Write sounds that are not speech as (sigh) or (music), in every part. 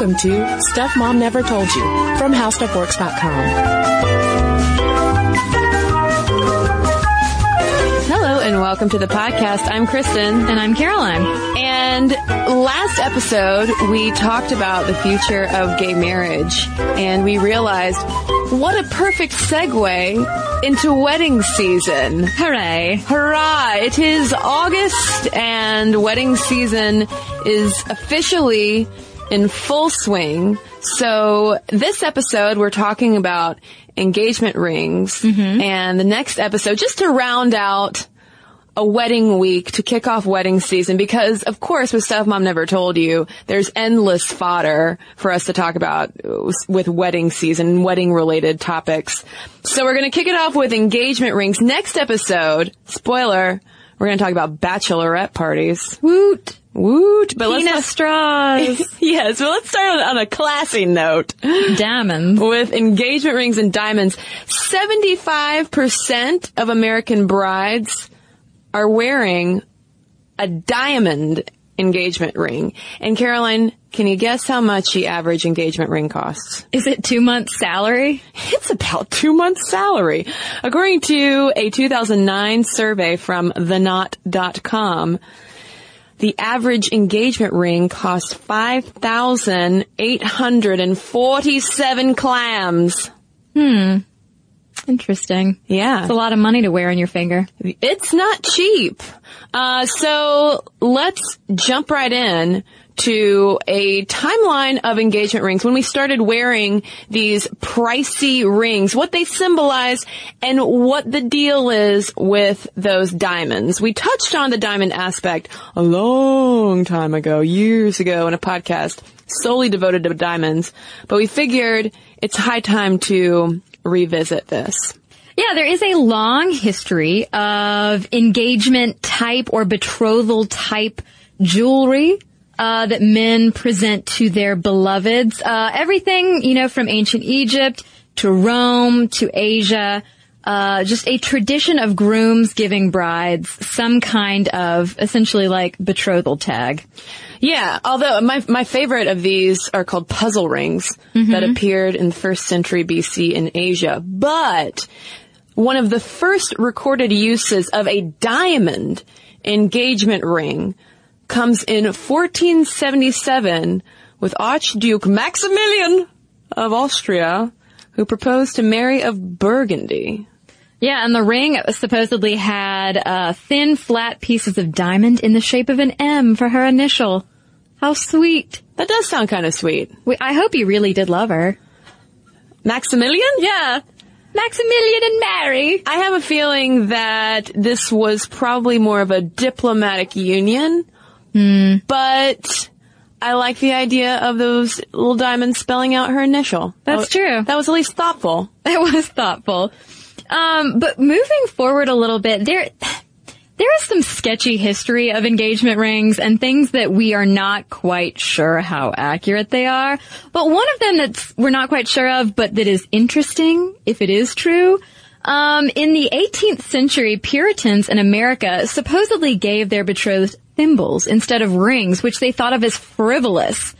Welcome to Stuff Mom Never Told You from HowStuffWorks.com. Hello and welcome to the podcast. I'm Kristen. And I'm Caroline. And last episode, we talked about the future of gay marriage and we realized what a perfect segue into wedding season. Hooray. Hurrah! It is August and wedding season is officially in full swing. So this episode, we're talking about engagement rings. Mm-hmm. And the next episode, just to round out a wedding week to kick off wedding season because of course with stuff mom never told you there's endless fodder for us to talk about with wedding season wedding related topics. So we're going to kick it off with engagement rings. Next episode spoiler we're going to talk about bachelorette parties Woot. woot but Penis let's straws. (laughs) yes but let's start on, on a classy note Diamonds. with engagement rings and diamonds 75% of american brides are wearing a diamond engagement ring. And Caroline, can you guess how much the average engagement ring costs? Is it two months salary? It's about two months salary. According to a 2009 survey from theknot.com, the average engagement ring costs 5,847 clams. Hmm. Interesting. Yeah. It's a lot of money to wear on your finger. It's not cheap. Uh, so let's jump right in to a timeline of engagement rings when we started wearing these pricey rings, what they symbolize and what the deal is with those diamonds. We touched on the diamond aspect a long time ago, years ago in a podcast solely devoted to diamonds, but we figured it's high time to revisit this. Yeah, there is a long history of engagement type or betrothal type jewelry. Uh, that men present to their beloveds. Uh, everything, you know, from ancient Egypt to Rome to Asia. Uh, just a tradition of grooms giving brides some kind of essentially like betrothal tag. Yeah, although my my favorite of these are called puzzle rings that appeared in the first century BC in Asia. But one of the first recorded uses of a diamond engagement ring comes in 1477 with Archduke Maximilian of Austria, who proposed to Mary of Burgundy. Yeah, and the ring supposedly had uh, thin, flat pieces of diamond in the shape of an M for her initial. How sweet. That does sound kind of sweet. We, I hope you really did love her. Maximilian? Yeah. Maximilian and Mary. I have a feeling that this was probably more of a diplomatic union, but I like the idea of those little diamonds spelling out her initial. That's That- true. That was at least thoughtful. (laughs) It was thoughtful. Um, but moving forward a little bit, there, there is some sketchy history of engagement rings and things that we are not quite sure how accurate they are. But one of them that we're not quite sure of, but that is interesting, if it is true, um, in the 18th century, Puritans in America supposedly gave their betrothed thimbles instead of rings, which they thought of as frivolous.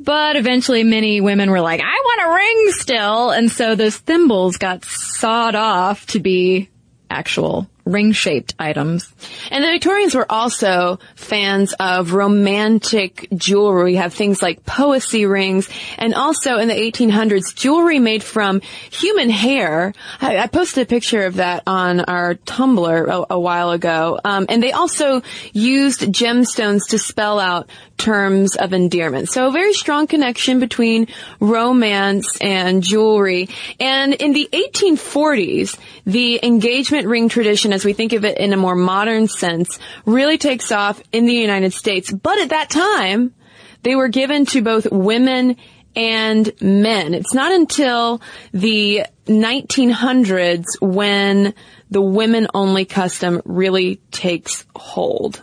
But eventually many women were like, I want a ring still. And so those thimbles got sawed off to be actual ring shaped items. And the Victorians were also fans of romantic jewelry. We have things like poesy rings and also in the 1800s, jewelry made from human hair. I, I posted a picture of that on our Tumblr a, a while ago. Um, and they also used gemstones to spell out terms of endearment. So a very strong connection between romance and jewelry. And in the 1840s, the engagement ring tradition, as we think of it in a more modern sense, really takes off in the United States. But at that time, they were given to both women and men. It's not until the 1900s when the women only custom really takes hold.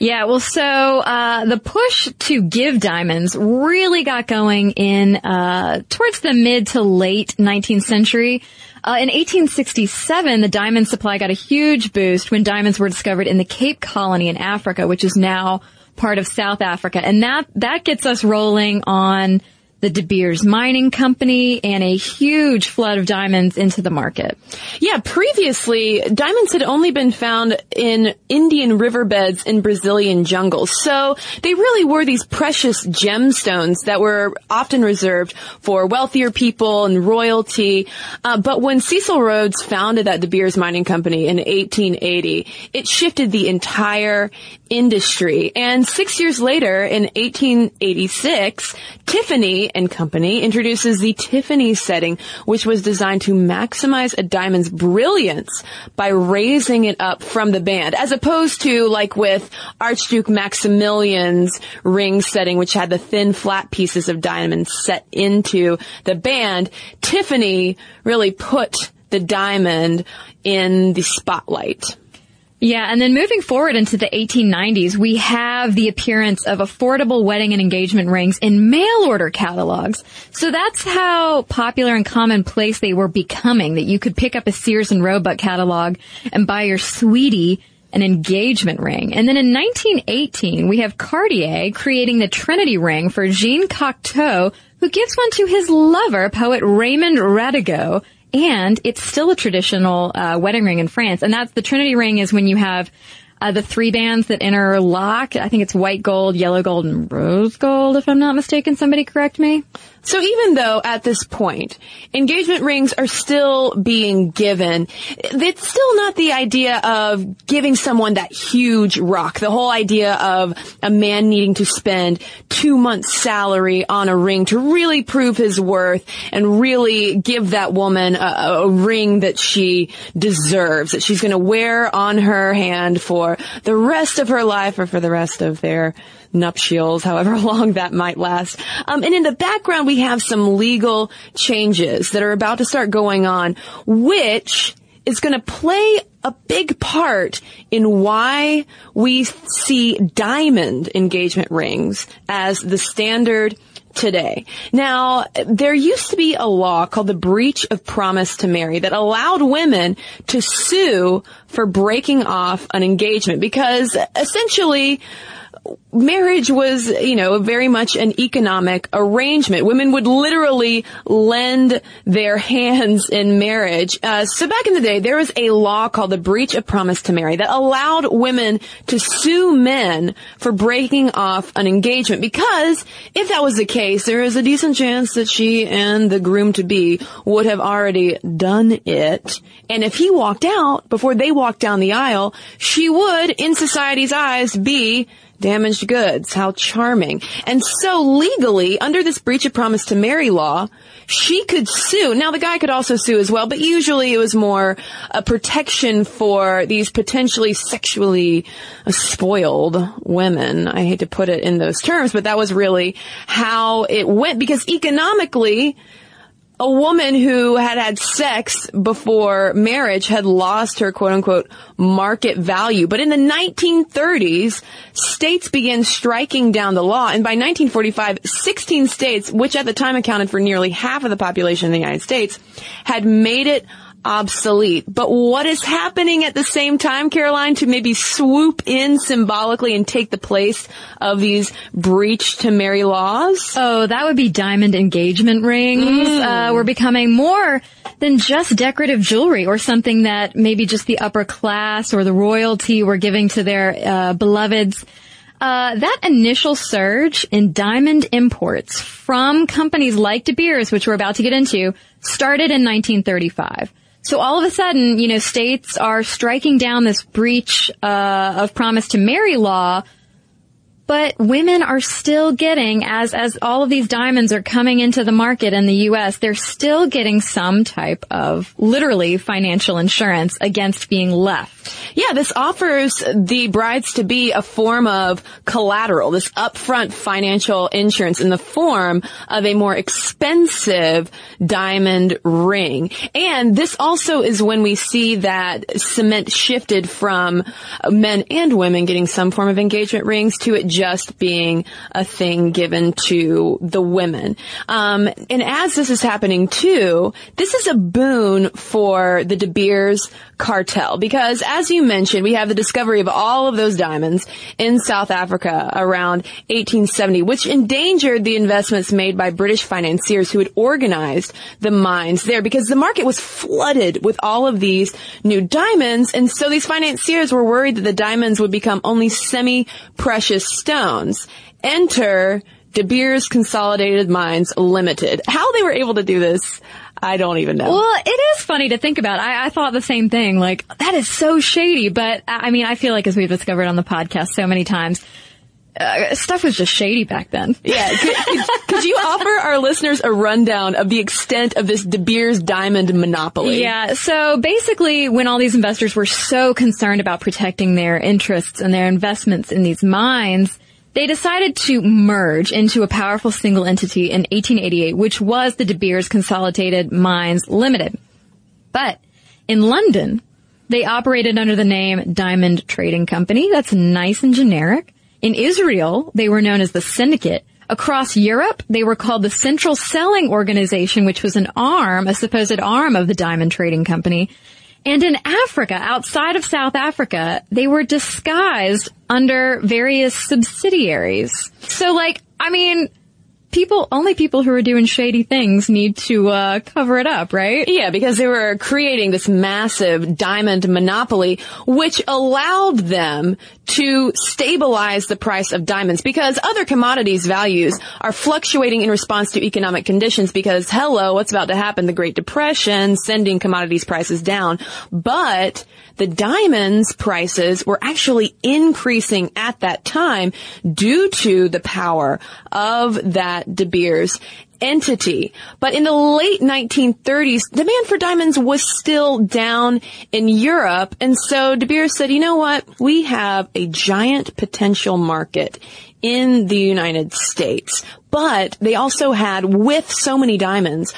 Yeah, well, so uh, the push to give diamonds really got going in uh, towards the mid to late 19th century. Uh, in 1867, the diamond supply got a huge boost when diamonds were discovered in the Cape Colony in Africa, which is now part of South Africa, and that that gets us rolling on the De Beers Mining Company, and a huge flood of diamonds into the market. Yeah, previously, diamonds had only been found in Indian riverbeds in Brazilian jungles. So they really were these precious gemstones that were often reserved for wealthier people and royalty. Uh, but when Cecil Rhodes founded that De Beers Mining Company in 1880, it shifted the entire industry. And six years later, in 1886, Tiffany and Company introduces the Tiffany setting, which was designed to maximize a diamond's brilliance by raising it up from the band, as opposed to like with Archduke Maximilian's ring setting, which had the thin flat pieces of diamonds set into the band. Tiffany really put the diamond in the spotlight. Yeah, and then moving forward into the 1890s, we have the appearance of affordable wedding and engagement rings in mail order catalogs. So that's how popular and commonplace they were becoming, that you could pick up a Sears and Roebuck catalog and buy your sweetie an engagement ring. And then in 1918, we have Cartier creating the Trinity ring for Jean Cocteau, who gives one to his lover, poet Raymond Radiguet, and it's still a traditional uh, wedding ring in France. And that's the Trinity ring is when you have uh, the three bands that interlock. I think it's white gold, yellow gold, and rose gold, if I'm not mistaken. Somebody correct me. So even though at this point engagement rings are still being given, it's still not the idea of giving someone that huge rock. The whole idea of a man needing to spend two months salary on a ring to really prove his worth and really give that woman a, a ring that she deserves, that she's going to wear on her hand for the rest of her life or for the rest of their nuptials, however (laughs) long that might last. Um, and in the background, we have some legal changes that are about to start going on, which is going to play a big part in why we see diamond engagement rings as the standard today. Now, there used to be a law called the breach of promise to marry that allowed women to sue for breaking off an engagement because essentially marriage was, you know, very much an economic arrangement. Women would literally lend their (laughs) hands in marriage. Uh, so back in the day, there was a law called the breach of promise to marry that allowed women to sue men for breaking off an engagement because if that was the case, there is a decent chance that she and the groom to be would have already done it. And if he walked out before they walked down the aisle, she would, in society's eyes, be damaged goods. How charming. And so legally, under this breach of promise to marry law, she could sue. Now the guy could also sue as well, but usually it was more a protection for these potentially sexually spoiled women. I hate to put it in those terms, but that was really how it went because economically, a woman who had had sex before marriage had lost her quote unquote market value. But in the 1930s, states began striking down the law. And by 1945, 16 states, which at the time accounted for nearly half of the population in the United States, had made it obsolete. But what is happening at the same time, Caroline, to maybe swoop in symbolically and take the place of these breach to marry laws? Oh, that would be diamond engagement rings. Uh, we're becoming more than just decorative jewelry or something that maybe just the upper class or the royalty were giving to their uh, beloveds. Uh, that initial surge in diamond imports from companies like De Beers, which we're about to get into, started in 1935. So all of a sudden, you know, states are striking down this breach uh, of promise to marry law, but women are still getting, as as all of these diamonds are coming into the market in the U.S., they're still getting some type of literally financial insurance against being left. Yeah, this offers the brides to be a form of collateral, this upfront financial insurance in the form of a more expensive diamond ring. And this also is when we see that cement shifted from men and women getting some form of engagement rings to it just being a thing given to the women. Um, and as this is happening too, this is a boon for the De Beers cartel because as you mentioned, we have the discovery of all of those diamonds in South Africa around 1870, which endangered the investments made by British financiers who had organized the mines there because the market was flooded with all of these new diamonds. And so these financiers were worried that the diamonds would become only semi-precious stones. Enter De Beers Consolidated Mines Limited. How they were able to do this, I don't even know. Well, it is funny to think about. I, I thought the same thing. Like, that is so shady. But I I mean, I feel like as we've discovered on the podcast so many times, uh, stuff was just shady back then. (laughs) Yeah, could, could, could you offer our listeners a rundown of the extent of this De Beers diamond monopoly? Yeah. So basically, when all these investors were so concerned about protecting their interests and their investments in these mines, they decided to merge into a powerful single entity in 1888, which was the De Beers Consolidated Mines Limited. But in London, they operated under the name Diamond Trading Company. That's nice and generic. In Israel, they were known as the Syndicate. Across Europe, they were called the Central Selling Organization, which was an arm, a supposed arm of the Diamond Trading Company. And in Africa, outside of South Africa, they were disguised under various subsidiaries. So like, I mean, people, only people who are doing shady things need to, uh, cover it up, right? Yeah, because they were creating this massive diamond monopoly, which allowed them to stabilize the price of diamonds because other commodities values are fluctuating in response to economic conditions because hello, what's about to happen? The Great Depression sending commodities prices down. But the diamonds prices were actually increasing at that time due to the power of that De Beers entity. But in the late 1930s, demand for diamonds was still down in Europe. And so De Beers said, you know what? We have a giant potential market in the United States. But they also had, with so many diamonds,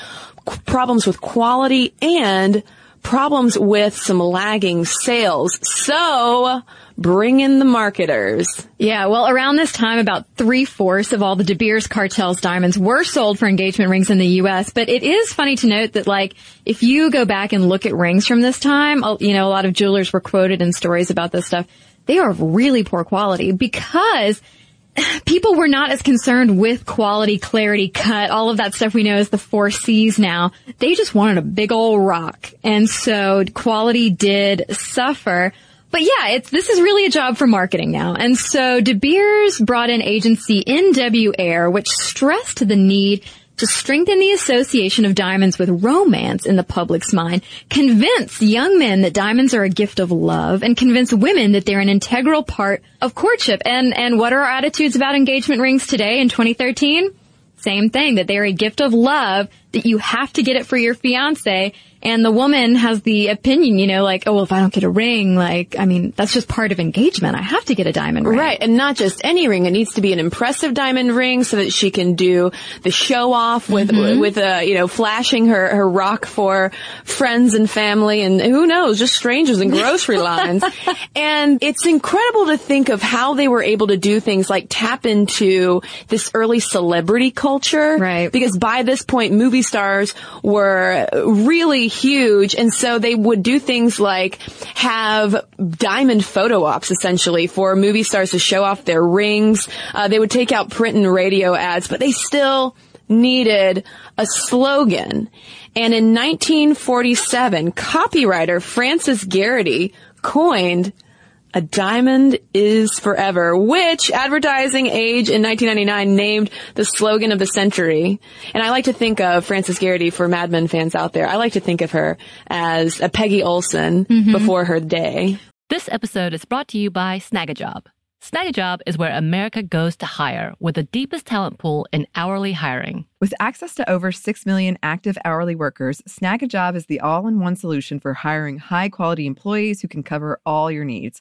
problems with quality and problems with some lagging sales. So, bring in the marketers. Yeah, well, around this time, about three fourths of all the De Beers cartel's diamonds were sold for engagement rings in the U.S. But it is funny to note that, like, if you go back and look at rings from this time, you know, a lot of jewelers were quoted in stories about this stuff. They are of really poor quality because (laughs) people were not as concerned with quality, clarity, cut, all of that stuff we know as the four C's now. They just wanted a big old rock. And so quality did suffer. But yeah, it's, this is really a job for marketing now. And so De Beers brought in agency NW Ayer, which stressed the need to strengthen the association of diamonds with romance in the public's mind, convince young men that diamonds are a gift of love, and convince women that they're an integral part of courtship. And, and what are our attitudes about engagement rings today in 2013? Same thing, that they're a gift of love that you have to get it for your fiance and the woman has the opinion, you know, like, oh, well, if I don't get a ring, like, I mean, that's just part of engagement. I have to get a diamond ring. Right. And not just any ring. It needs to be an impressive diamond ring so that she can do the show off with, Mm-hmm. with, uh, you know, flashing her, her rock for friends and family and who knows, just strangers in grocery (laughs) lines. And it's incredible to think of how they were able to do things like tap into this early celebrity culture. Right. Because by this point, movie stars were really huge. And so they would do things like have diamond photo ops essentially for movie stars to show off their rings. Uh, they would take out print and radio ads, but they still needed a slogan. And in 1947, copywriter Frances Gerety coined a diamond is forever, which Advertising Age in 1999 named the slogan of the century. And I like to think of Frances Gerety for Mad Men fans out there. I like to think of her as a Peggy Olson mm-hmm. before her day. This episode is brought to you by Snagajob. Snagajob is where America goes to hire with the deepest talent pool in hourly hiring. With access to over 6 million active hourly workers, Snagajob is the all in one solution for hiring high quality employees who can cover all your needs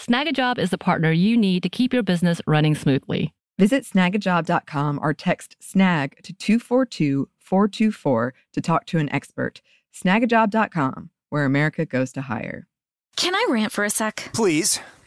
Snagajob is the partner you need to keep your business running smoothly. Visit snagajob.com or text snag to 242 424 to talk to an expert. Snagajob.com, where America goes to hire. Can I rant for a sec? Please.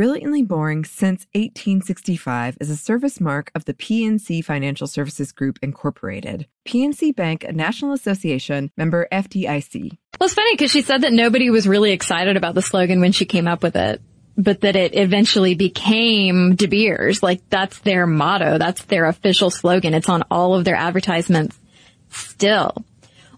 Brilliantly Boring Since 1865 is a service mark of the PNC Financial Services Group, Incorporated. PNC Bank, a National Association member FDIC. Well, it's funny because she said that nobody was really excited about the slogan when she came up with it, but that it eventually became De Beers. Like that's their motto. That's their official slogan. It's on all of their advertisements still.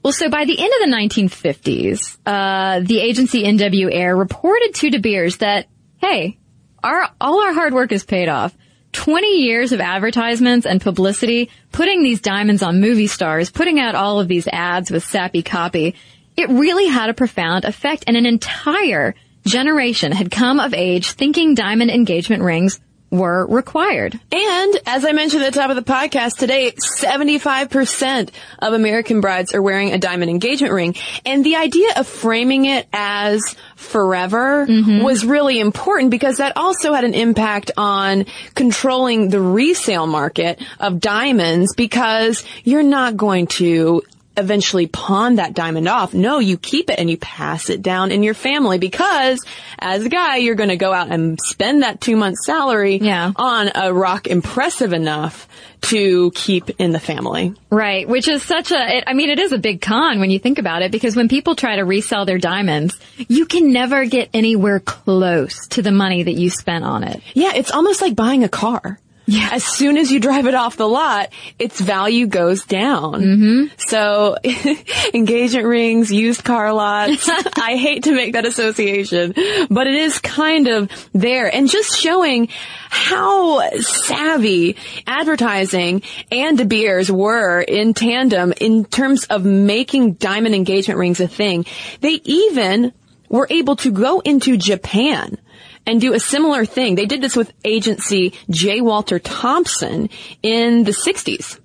Well, so by the end of the 1950s, uh, the agency NW Ayer reported to De Beers that, hey, our, all our hard work is paid off. 20 years of advertisements and publicity, putting these diamonds on movie stars, putting out all of these ads with sappy copy. It really had a profound effect and an entire generation had come of age thinking diamond engagement rings were required. And as I mentioned at the top of the podcast today, 75% of American brides are wearing a diamond engagement ring. And the idea of framing it as forever mm-hmm. was really important because that also had an impact on controlling the resale market of diamonds because you're not going to eventually pawn that diamond off. No, you keep it and you pass it down in your family because as a guy, you're going to go out and spend that two month salary Yeah. on a rock impressive enough to keep in the family. Right, which is such a, it, I mean, it is a big con when you think about it because when people try to resell their diamonds, you can never get anywhere close to the money that you spent on it. Yeah, it's almost like buying a car. Yeah. As soon as you drive it off the lot, its value goes down. Mm-hmm. So, (laughs) engagement rings, used car lots. (laughs) I hate to make that association, but it is kind of there and just showing how savvy advertising and De Beers were in tandem in terms of making diamond engagement rings a thing. They even were able to go into Japan and do a similar thing. They did this with agency J. Walter Thompson in the 60s.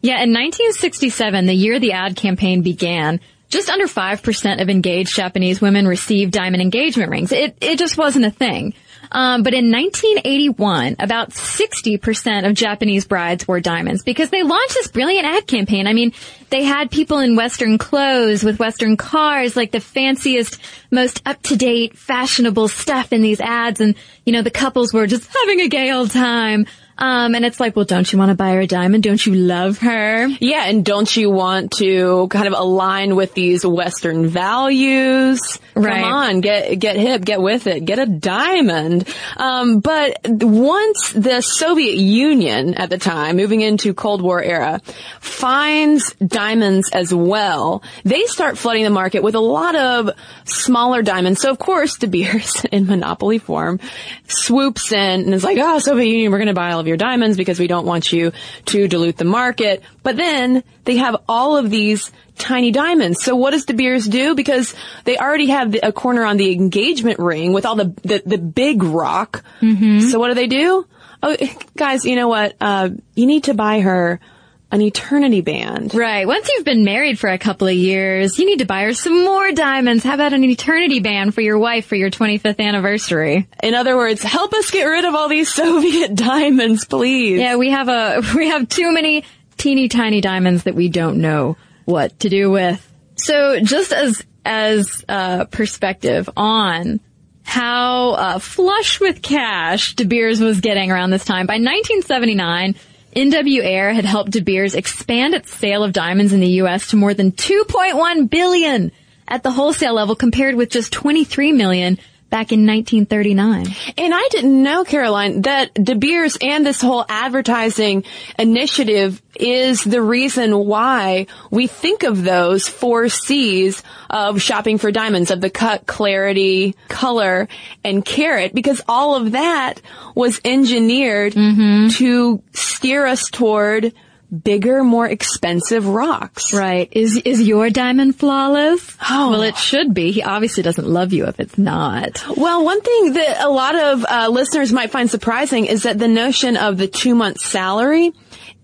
Yeah, in 1967, the year the ad campaign began, just under 5% of engaged Japanese women received diamond engagement rings. It, it just wasn't a thing. Um, but in 1981, about 60% of Japanese brides wore diamonds because they launched this brilliant ad campaign. I mean, they had people in Western clothes with Western cars, like the fanciest, most up-to-date, fashionable stuff in these ads. And, you know, the couples were just having a gay old time. Um, and it's like, well, don't you want to buy her a diamond? Don't you love her? Yeah, and don't you want to kind of align with these Western values? Right. Come on, get get hip, get with it, get a diamond. Um, but once the Soviet Union at the time, moving into Cold War era, finds diamonds as well, they start flooding the market with a lot of smaller diamonds. So of course, De Beers, (laughs) in monopoly form, swoops in and is like, "Oh, Soviet Union, we're going to buy all of your diamonds because we don't want you to dilute the market." But then they have all of these tiny diamonds. So what does De Beers do? Because they already have the, a corner on the engagement ring with all the the, the big rock. So what do they do? Oh, guys, you know what? Uh, you need to buy her an eternity band. Right. Once you've been married for a couple of years, you need to buy her some more diamonds. How about an eternity band for your wife for your 25th anniversary? In other words, help us get rid of all these (laughs) Soviet diamonds, please. Yeah, we have a, (laughs) we have too many teeny tiny diamonds that we don't know what to do with. So just as, as, uh, perspective on how, uh, flush with cash De Beers was getting around this time, by 1979, NW Ayer had helped De Beers expand its sale of diamonds in the U.S. to more than 2.1 billion at the wholesale level compared with just 23 million back in 1939. And I didn't know, Caroline, that De Beers and this whole advertising initiative is the reason why we think of those four C's of shopping for diamonds, of the cut, clarity, color, and carat, because all of that was engineered mm-hmm. to steer us toward bigger, more expensive rocks. Right. Is is your diamond flawless? Oh. Well, it should be. He obviously doesn't love you if it's not. Well, one thing that a lot of uh, listeners might find surprising is that the notion of the two month salary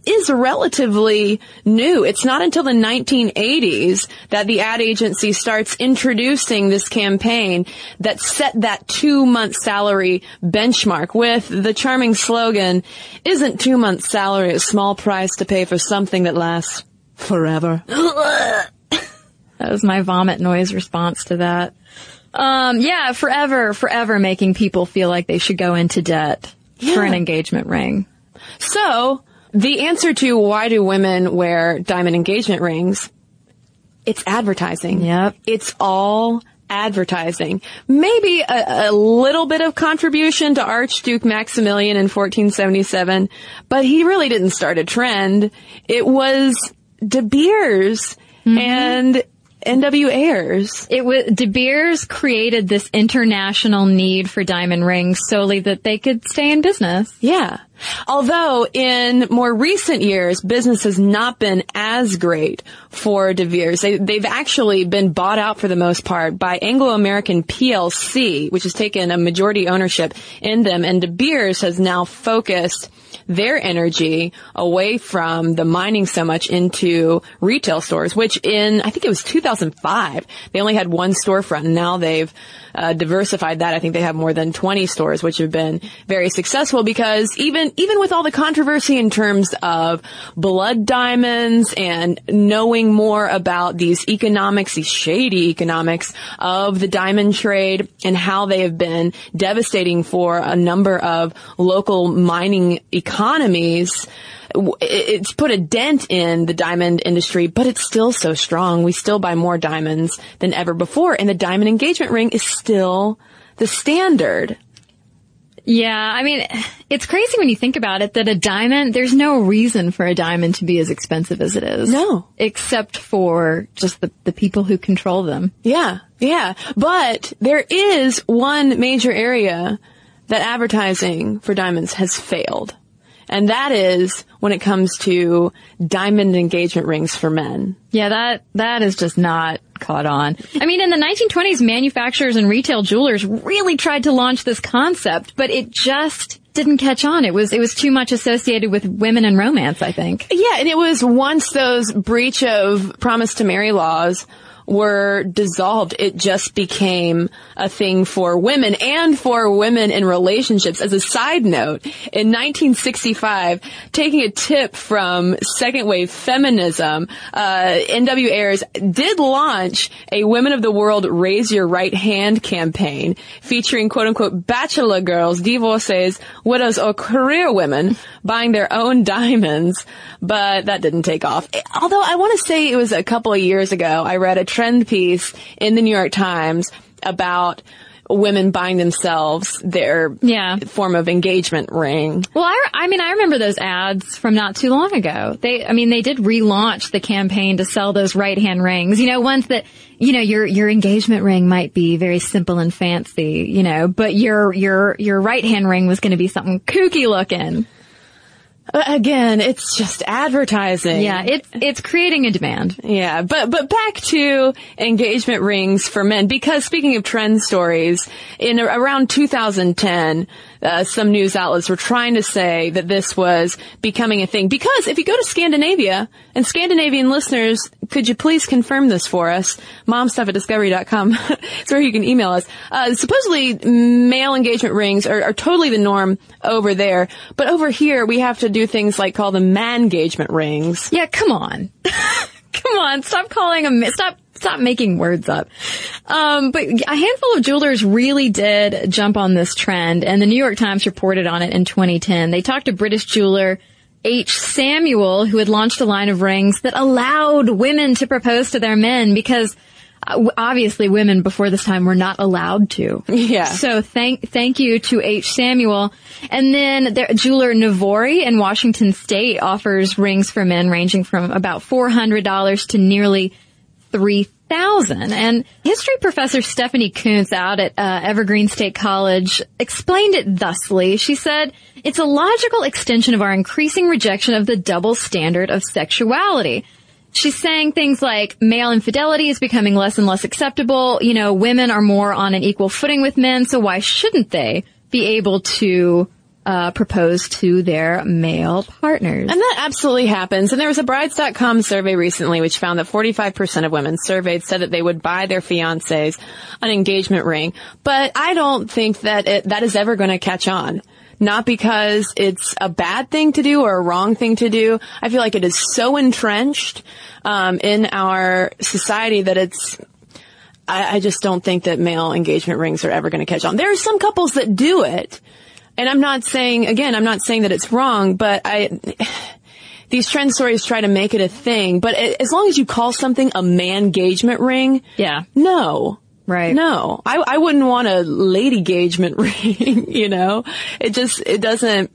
is relatively new. It's not until the 1980s that the ad agency starts introducing this campaign that set that two month salary benchmark with the charming slogan, isn't two months salary a small price to pay for something that lasts forever? (laughs) That was my vomit noise response to that. Um, yeah, forever, forever making people feel like they should go into debt for an engagement ring. So, the answer to why do women wear diamond engagement rings? It's advertising. Yep. It's all advertising. Maybe a, a little bit of contribution to Archduke Maximilian in 1477, but he really didn't start a trend. It was De Beers mm-hmm. and NW Ayers. It was De Beers created this international need for diamond rings solely that they could stay in business. Yeah. Although in more recent years, business has not been as great for De Beers. They, they've actually been bought out for the most part by Anglo-American PLC, which has taken a majority ownership in them. And De Beers has now focused their energy away from the mining so much into retail stores, which in, I think it was 2005, they only had one storefront and now they've uh, diversified that. I think they have more than 20 stores, which have been very successful because even, even with all the controversy in terms of blood diamonds and knowing more about these economics, these shady economics of the diamond trade and how they have been devastating for a number of local mining economies, it's put a dent in the diamond industry, but it's still so strong. We still buy more diamonds than ever before, and the diamond engagement ring is still the standard. Yeah, I mean, it's crazy when you think about it that a diamond, there's no reason for a diamond to be as expensive as it is. No. Except for just the, the people who control them. Yeah, yeah. But there is one major area that advertising for diamonds has failed. And that is when it comes to diamond engagement rings for men. Yeah, that, that is just not caught on. I mean, in the 1920s, manufacturers and retail jewelers really tried to launch this concept, but it just didn't catch on. It was it was too much associated with women and romance, I think. Yeah, and it was once those breach of promise to marry laws were dissolved, it just became a thing for women and for women in relationships. As a side note, in 1965, taking a tip from second wave feminism, uh, NW Ayers did launch a Women of the World Raise Your Right Hand campaign featuring quote unquote bachelor girls, divorcees, widows, or career women buying their own diamonds, but that didn't take off. Although I want to say it was a couple of years ago, I read a trend piece in the New York Times about women buying themselves their Yeah. form of engagement ring. Well, I, I mean, I remember those ads from not too long ago. They, I mean, they did relaunch the campaign to sell those right hand rings. You know, ones that, you know, your, your engagement ring might be very simple and fancy, you know, but your, your, your right hand ring was going to be something kooky looking. Uh, Again, it's just advertising. Yeah, it's, it's creating a demand. Yeah, but but back to engagement rings for men because speaking of trend stories, in around 2010, uh, some news outlets were trying to say that this was becoming a thing because if you go to Scandinavia and Scandinavian listeners, could you please confirm this for us? Momstuff at discovery.com. (laughs) it's where you can email us. Uh, supposedly male engagement rings are, are totally the norm over there, but over here we have to do things like call them man engagement rings. Yeah, come on. (laughs) come on, stop calling them, stop, stop making words up. Um, but a handful of jewelers really did jump on this trend, and the New York Times reported on it in 2010. They talked to British jeweler H. Samuel, who had launched a line of rings that allowed women to propose to their men because obviously women before this time were not allowed to. Yeah. So thank thank you to H. Samuel. And then there, jeweler Navori in Washington State offers rings for men ranging from about four hundred dollars to nearly three thousand. And history professor Stephanie Coontz out at uh, Evergreen State College explained it thusly. She said, "It's a logical extension of our increasing rejection of the double standard of sexuality." She's saying things like male infidelity is becoming less and less acceptable. You know, women are more on an equal footing with men, so why shouldn't they be able to uh, propose to their male partners? And that absolutely happens. And there was a brides.com survey recently which found that 45% of women surveyed said that they would buy their fiancés an engagement ring. But I don't think that it, that is ever going to catch on. Not because it's a bad thing to do or a wrong thing to do. I feel like it is so entrenched um, in our society that it's I, I just don't think that male engagement rings are ever going to catch on. There are some couples that do it. And I'm not saying, again, I'm not saying that it's wrong, but I, (sighs) these trend stories try to make it a thing. But as long as you call something a man engagement ring, Yeah. no. Right. No. I, I wouldn't want a lady engagement (laughs) ring, you know? It just, it doesn't,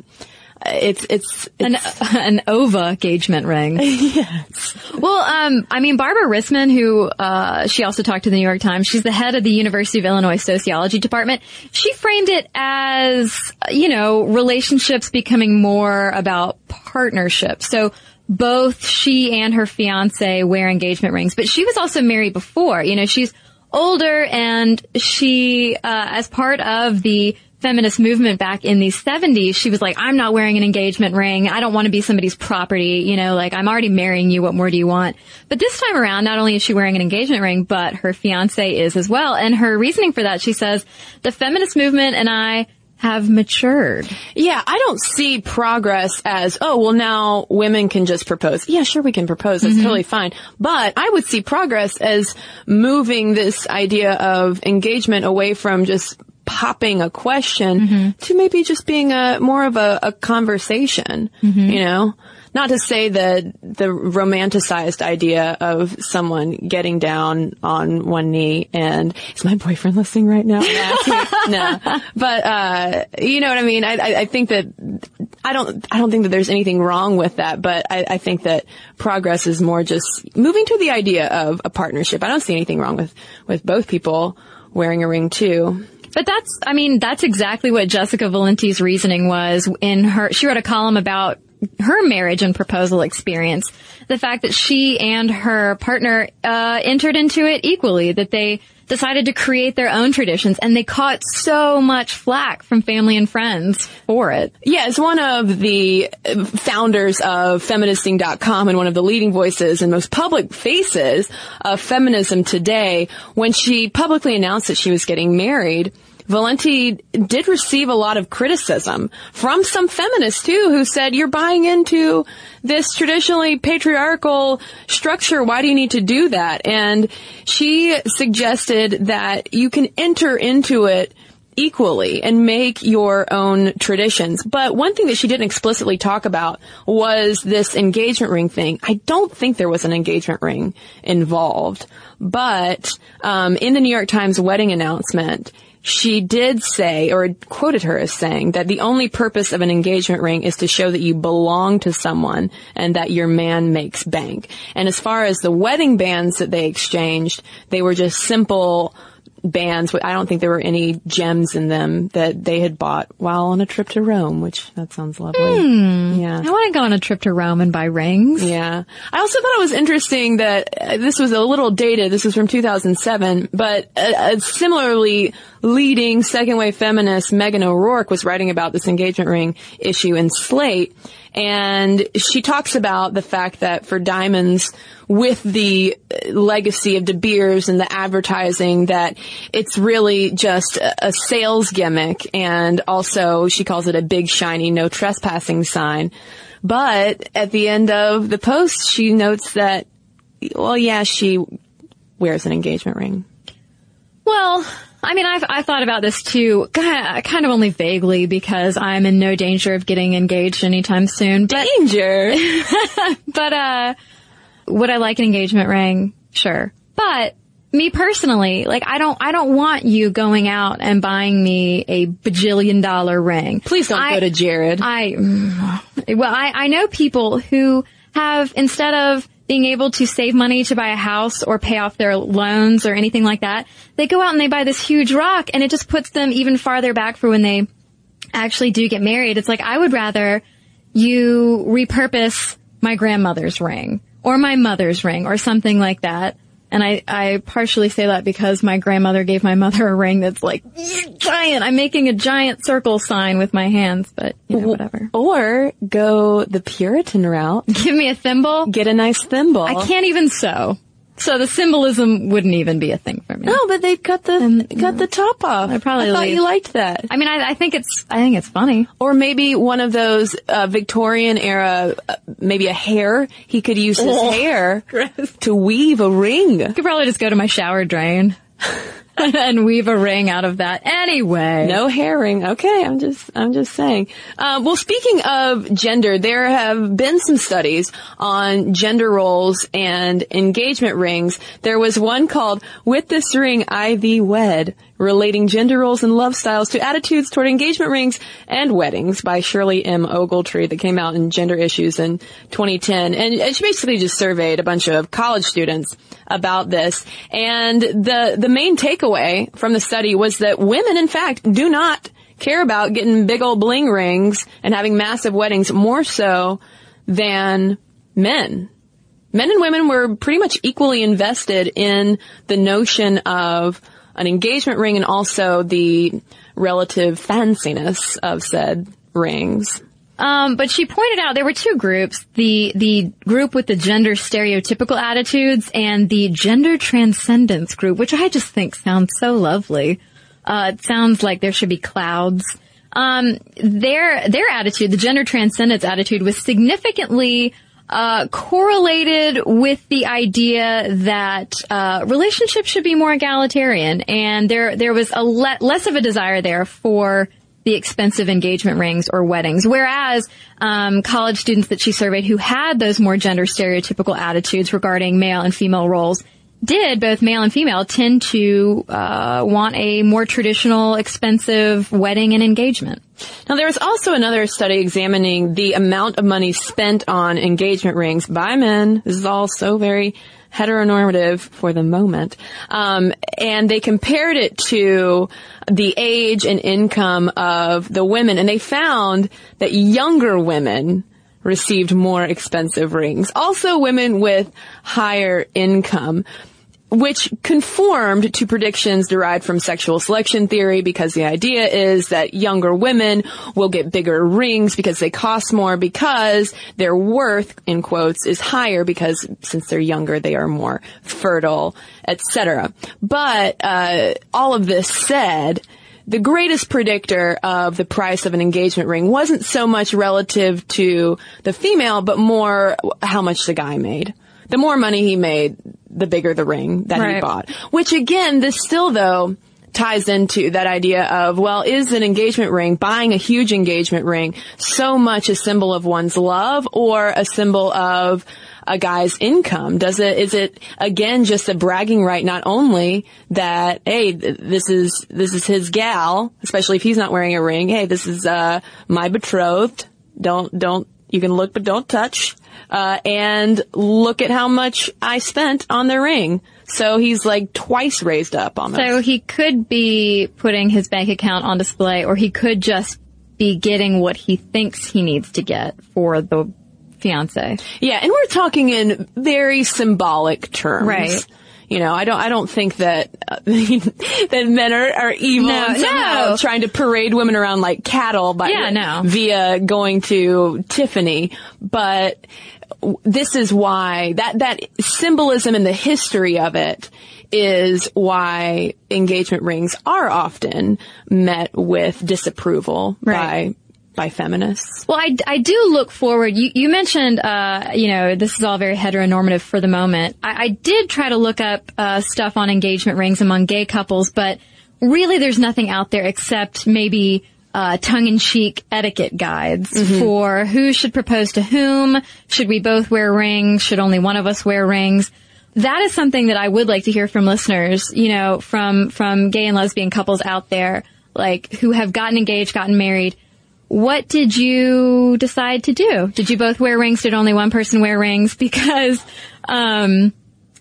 it's, it's, An, it's (laughs) an OVA engagement ring. (laughs) yes. Well, um, I mean, Barbara Risman, who, uh, she also talked to the New York Times, she's the head of the University of Illinois Sociology Department. She framed it as, you know, relationships becoming more about partnership. So both she and her fiance wear engagement rings, but she was also married before. You know, she's older and she, uh, as part of the feminist movement back in the 70s, she was like, I'm not wearing an engagement ring. I don't want to be somebody's property. You know, like I'm already marrying you. What more do you want? But this time around, not only is she wearing an engagement ring, but her fiance is as well. And her reasoning for that, she says, the feminist movement and I have matured. Yeah, I don't see progress as, oh, well now women can just propose. Yeah, sure we can propose. That's mm-hmm. totally fine. But I would see progress as moving this idea of engagement away from just popping a question mm-hmm. to maybe just being a more of a, a conversation, mm-hmm. you know? Not to say that the romanticized idea of someone getting down on one knee and is my boyfriend listening right now? (laughs) no, but uh, you know what I mean. I, I, I think that I don't I don't think that there's anything wrong with that, but I, I think that progress is more just moving to the idea of a partnership. I don't see anything wrong with with both people wearing a ring too. But that's, I mean, that's exactly what Jessica Valenti's reasoning was in her, she wrote a column about her marriage and proposal experience. The fact that she and her partner uh, entered into it equally, that they decided to create their own traditions, and they caught so much flack from family and friends for it. Yeah, as one of the founders of feministing.com and one of the leading voices and most public faces of feminism today, when she publicly announced that she was getting married, Valenti did receive a lot of criticism from some feminists too who said, you're buying into this traditionally patriarchal structure. Why do you need to do that? And she suggested that you can enter into it equally and make your own traditions. But one thing that she didn't explicitly talk about was this engagement ring thing. I don't think there was an engagement ring involved, but um, in the New York Times wedding announcement, she did say, or quoted her as saying, that the only purpose of an engagement ring is to show that you belong to someone and that your man makes bank. And as far as the wedding bands that they exchanged, they were just simple bands. I don't think there were any gems in them that they had bought while on a trip to Rome, which that sounds lovely. Hmm. Yeah. I want to go on a trip to Rome and buy rings. Yeah. I also thought it was interesting that uh, this was a little dated. This was from 2007, but a, a similarly leading second wave feminist Meghan O'Rourke was writing about this engagement ring issue in Slate. And she talks about the fact that for diamonds, with the legacy of De Beers and the advertising, that it's really just a, sales gimmick. And also, she calls it a big, shiny, no trespassing sign. But at the end of the post, she notes that, well, yeah, she wears an engagement ring. Well, I mean, I've I thought about this too, kind of only vaguely because I'm in no danger of getting engaged anytime soon. But, Danger. (laughs) (laughs) but uh, would I like an engagement ring? Sure, but me personally, like I don't I don't want you going out and buying me a bajillion dollar ring. Please don't I, go to Jared. I well, I I know people who have instead of being able to save money to buy a house or pay off their loans or anything like that, they go out and they buy this huge rock and it just puts them even farther back for when they actually do get married. It's like, I would rather you repurpose my grandmother's ring or my mother's ring or something like that. And I, I partially say that because my grandmother gave my mother a ring that's like giant. I'm making a giant circle sign with my hands, but you know, whatever. Or go the Puritan route. (laughs) Give me a thimble. Get a nice thimble. I can't even sew. So the symbolism wouldn't even be a thing for me. No, but they cut the cut the top off. I probably I thought leave. you liked that. I mean, I, I think it's, I think it's funny. Or maybe one of those uh, Victorian era, uh, maybe a hair. He could use his hair (laughs) to weave a ring. I could probably just go to my shower drain (laughs) and weave a ring out of that anyway. No herring. Okay, I'm just I'm just saying. Uh, well, speaking of gender, there have been some studies on gender roles and engagement rings. There was one called "With This Ring I Thee Wed," relating gender roles and love styles to attitudes toward engagement rings and weddings by Shirley M. Ogletree that came out in Gender Issues in 2010. And, she basically just surveyed a bunch of college students about this. And the, the main takeaway from the study was that women, in fact, do not care about getting big old bling rings and having massive weddings more so than men. Men and women were pretty much equally invested in the notion of an engagement ring and also the relative fanciness of said rings. Um, but she pointed out there were two groups: the the group with the gender stereotypical attitudes and the gender transcendence group, which I just think sounds so lovely. Uh, it sounds like there should be clouds. Um, their their attitude, the gender transcendence attitude, was significantly uh, correlated with the idea that uh, relationships should be more egalitarian, and there there was a le- less of a desire there for the expensive engagement rings or weddings. Whereas um, college students that she surveyed who had those more gender stereotypical attitudes regarding male and female roles did, both male and female, tend to uh, want a more traditional, expensive wedding and engagement. Now there was also another study examining the amount of money spent on engagement rings by men. This is all so very heteronormative for the moment. Um, and they compared it to the age and income of the women, and they found that younger women received more expensive rings. Also women with higher income which conformed to predictions derived from sexual selection theory because the idea is that younger women will get bigger rings because they cost more because their worth, in quotes, is higher because since they're younger, they are more fertile, etc. But, uh, all of this said, the greatest predictor of the price of an engagement ring wasn't so much relative to the female, but more how much the guy made. The more money he made, the bigger the ring that Right. he bought. Which again, this still though ties into that idea of, well, is an engagement ring, buying a huge engagement ring, so much a symbol of one's love or a symbol of a guy's income? Does it, is it again just a bragging right not only that, hey, this is, this is his gal, especially if he's not wearing a ring, hey, this is, uh, my betrothed. Don't, don't, you can look but don't touch. Uh, and look at how much I spent on the ring. So he's like twice raised up almost. So he could be putting his bank account on display, or he could just be getting what he thinks he needs to get for the fiance. yeah, and we're talking in very symbolic terms. Right. You know, I don't, I don't think that, uh, (laughs) that men are, are evil No, no. trying to parade women around like cattle by, Yeah, no. via going to Tiffany. But this is why that, that symbolism and the history of it is why engagement rings are often met with disapproval Right. By, feminists. Well, I, I do look forward. You, you mentioned, uh, you know, this is all very heteronormative for the moment. I, I did try to look up uh, stuff on engagement rings among gay couples, but really there's nothing out there except maybe uh, tongue-in-cheek etiquette guides for who should propose to whom. Should we both wear rings? Should only one of us wear rings? That is something that I would like to hear from listeners, you know, from, from gay and lesbian couples out there, like, who have gotten engaged, gotten married. What did you decide to do? Did you both wear rings? Did only one person wear rings? (laughs) Because, um,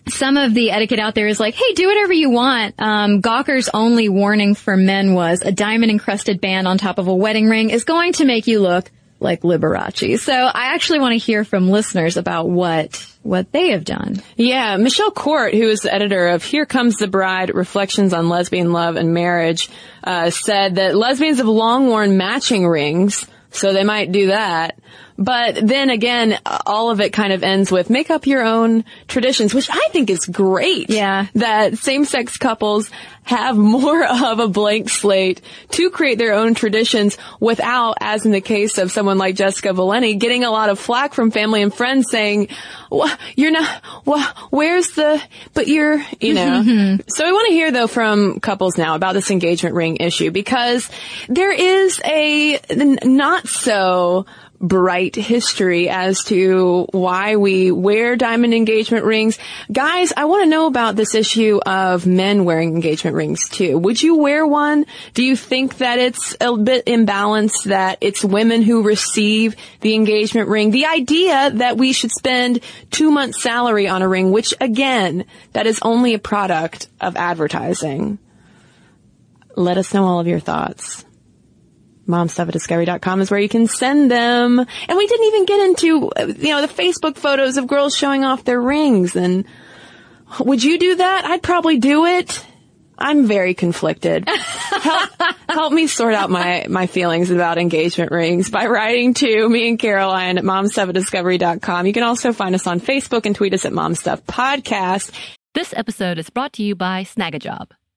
some of the etiquette out there is like, hey, do whatever you want. Um, Gawker's only warning for men was a diamond encrusted band on top of a wedding ring is going to make you look like Liberace. So I actually want to hear from listeners about what, what they have done. Yeah, Michele Kort, who is the editor of Here Comes the Bride, Reflections on Lesbian Love and Marriage, uh, said that lesbians have long worn matching rings, so they might do that. But then again, all of it kind of ends with make up your own traditions, which I think is great. Yeah. That same-sex couples have (laughs) more of a blank slate to create their own traditions without, as in the case of someone like Jessica Valenti, getting a lot of flack from family and friends saying, well, you're not, well, where's the, but you're, you know. (laughs) Mm-hmm. so we want to hear though from couples now about this engagement ring issue because there is a n- not so bright history as to why we wear diamond engagement rings. Guys, I want to know about this issue of men wearing engagement rings too. Would you wear one? Do you think that it's a bit imbalanced that it's women who receive the engagement ring? The idea that we should spend two months salary on a ring, which again, that is only a product of advertising. Let us know all of your thoughts momstuff at discovery.com is where you can send them. And we didn't even get into, uh, you know, the Facebook photos of girls showing off their rings. And would you do that? I'd probably do it. I'm very conflicted. (laughs) help, help me sort out my, my feelings about engagement rings by writing to me and Caroline at momstuff at discovery.com. You can also find us on Facebook and tweet us at momstuff podcast. This episode is brought to you by Snagajob.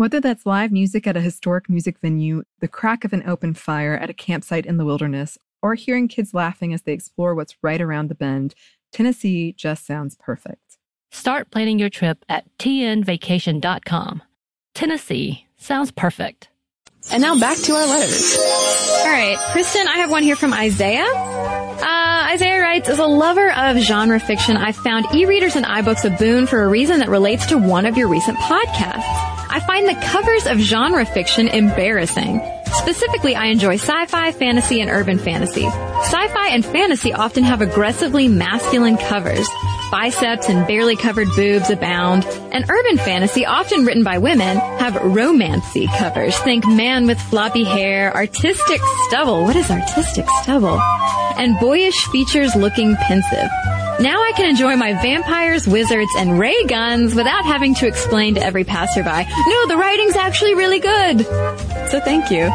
Whether that's live music at a historic music venue, the crack of an open fire at a campsite in the wilderness, or hearing kids laughing as they explore what's right around the bend, Tennessee just sounds perfect. Start planning your trip at tnvacation.com. Tennessee sounds perfect. And now back to our letters. All right, Kristen, I have one here from Isaiah. Uh, Isaiah writes, as a lover of genre fiction, I've found e-readers and iBooks a boon for a reason that relates to one of your recent podcasts. I find the covers of genre fiction embarrassing. Specifically, I enjoy sci-fi, fantasy, and urban fantasy. Sci-fi and fantasy often have aggressively masculine covers. Biceps and barely covered boobs abound. And urban fantasy, often written by women, have romancy covers. Think man with floppy hair, artistic stubble. What is artistic stubble? And boyish features looking pensive. Now I can enjoy my vampires, wizards, and ray guns without having to explain to every passerby, no, the writing's actually really good. So thank you.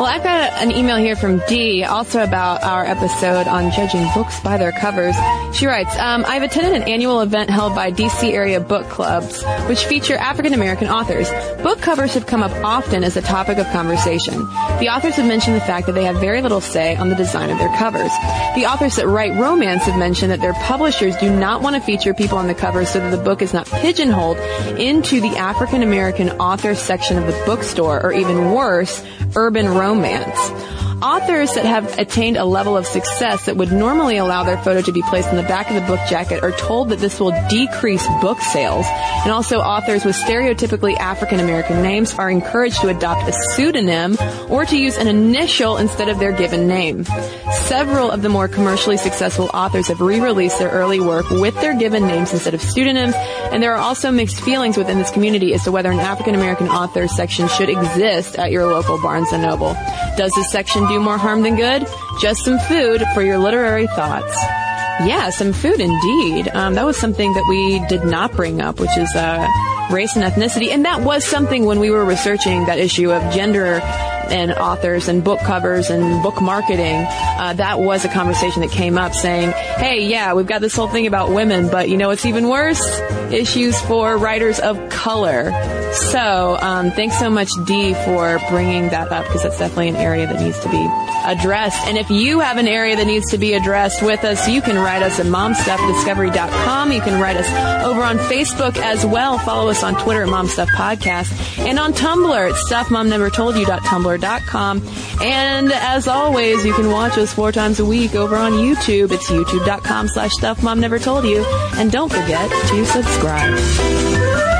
Well, I've got an email here from Dee, also about our episode on judging books by their covers. She writes, um, I've attended an annual event held by DC area book clubs, which feature African American authors. Book covers have come up often as a topic of conversation. The authors have mentioned the fact that they have very little say on the design of their covers. The authors that write romance have mentioned that their publishers do not want to feature people on the cover so that the book is not pigeonholed into the African American author section of the bookstore, or even worse, urban romance romance. Authors that have attained a level of success that would normally allow their photo to be placed in the back of the book jacket are told that this will decrease book sales. And also authors with stereotypically African American names are encouraged to adopt a pseudonym or to use an initial instead of their given name. Several of the more commercially successful authors have re-released their early work with their given names instead of pseudonyms, and there are also mixed feelings within this community as to whether an African American author section should exist at your local Barnes & Noble. Does this section do more harm than good? Just some food for your literary thoughts. Yeah, some food indeed. Um, that was something that we did not bring up, which is uh, race and ethnicity, and that was something when we were researching that issue of gender and authors and book covers and book marketing. Uh, that was a conversation that came up, saying, "Hey, yeah, we've got this whole thing about women, but you know what's even worse? Issues for writers of color." So, um, thanks so much, Dee, for bringing that up because that's definitely an area that needs to be addressed. And if you have an area that needs to be addressed with us, you can write us at momstuffdiscovery.com. You can write us over on Facebook as well. Follow us on Twitter at Momstuff Podcast and on Tumblr at stuffmomnevertoldyou.tumblr.com. And as always, you can watch us four times a week over on YouTube. It's youtube.com slash stuffmomnevertoldyou. And don't forget to subscribe.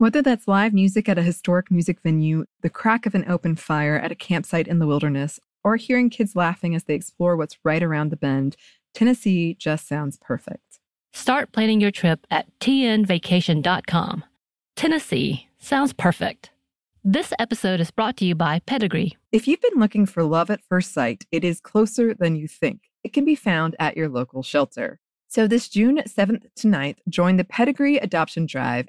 Whether that's live music at a historic music venue, the crack of an open fire at a campsite in the wilderness, or hearing kids laughing as they explore what's right around the bend, Tennessee just sounds perfect. Start planning your trip at tnvacation.com. Tennessee sounds perfect. This episode is brought to you by Pedigree. If you've been looking for love at first sight, it is closer than you think. It can be found at your local shelter. So this June 7th to 9th, join the Pedigree Adoption Drive,